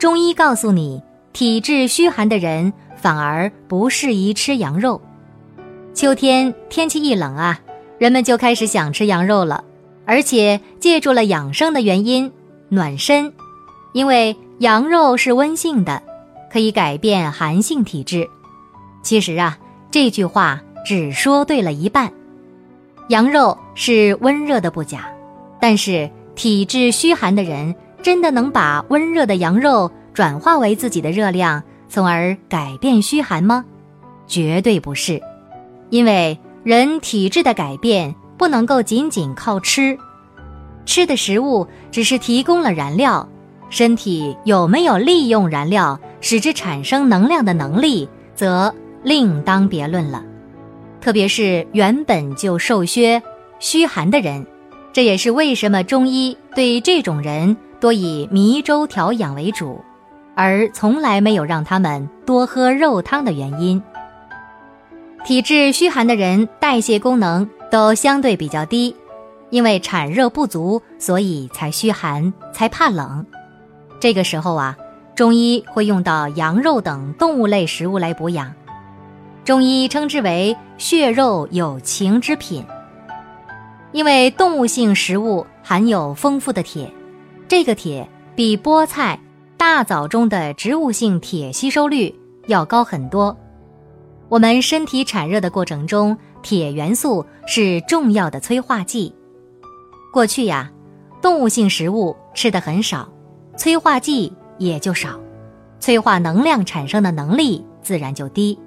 中医告诉你，体质虚寒的人反而不适宜吃羊肉。秋天天气一冷啊，人们就开始想吃羊肉了，而且借助了养生的原因暖身，因为羊肉是温性的，可以改变寒性体质。其实啊，这句话只说对了一半，羊肉是温热的不假，但是。体质虚寒的人，真的能把温热的羊肉转化为自己的热量，从而改变虚寒吗？绝对不是，因为人体质的改变不能够仅仅靠吃，吃的食物只是提供了燃料，身体有没有利用燃料使之产生能量的能力，则另当别论了。特别是原本就瘦削、虚寒的人。这也是为什么中医对这种人多以迷粥调养为主，而从来没有让他们多喝肉汤的原因。体质虚寒的人代谢功能都相对比较低，因为产热不足，所以才虚寒，才怕冷。这个时候啊，中医会用到羊肉等动物类食物来补养，中医称之为血肉有情之品。因为动物性食物含有丰富的铁，这个铁比菠菜、大枣中的植物性铁吸收率要高很多。我们身体产热的过程中，铁元素是重要的催化剂。过去呀，动物性食物吃的很少，催化剂也就少，催化能量产生的能力自然就低。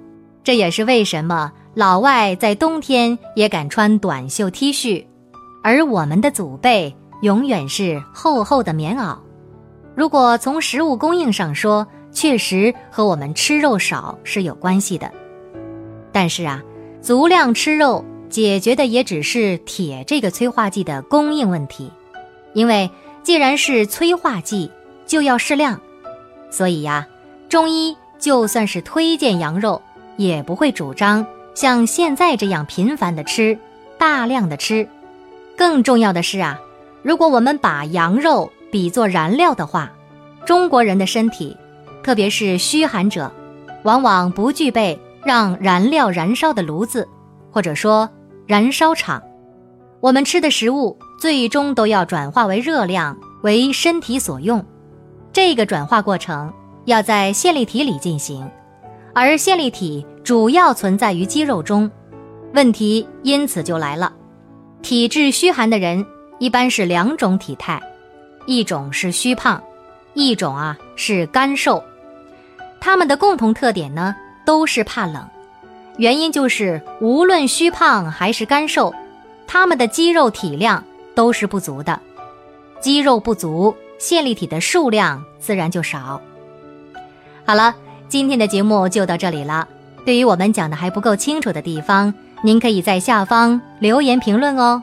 这也是为什么老外在冬天也敢穿短袖 T 恤。而我们的祖辈永远是厚厚的棉袄。如果从食物供应上说，确实和我们吃肉少是有关系的。但是啊，足量吃肉解决的也只是铁这个催化剂的供应问题。因为既然是催化剂，就要适量。所以呀，中医就算是推荐羊肉，也不会主张像现在这样频繁的吃，大量的吃。更重要的是啊，如果我们把羊肉比作燃料的话，中国人的身体，特别是虚寒者，往往不具备让燃料燃烧的炉子，或者说燃烧场。我们吃的食物最终都要转化为热量，为身体所用。这个转化过程要在线粒体里进行，而线粒体主要存在于肌肉中，问题因此就来了。体质虚寒的人一般是两种体态，一种是虚胖，一种啊是干瘦。他们的共同特点呢都是怕冷，原因就是无论虚胖还是干瘦，他们的肌肉体量都是不足的，肌肉不足，线粒体的数量自然就少。好了，今天的节目就到这里了。对于我们讲的还不够清楚的地方。您可以在下方留言评论哦。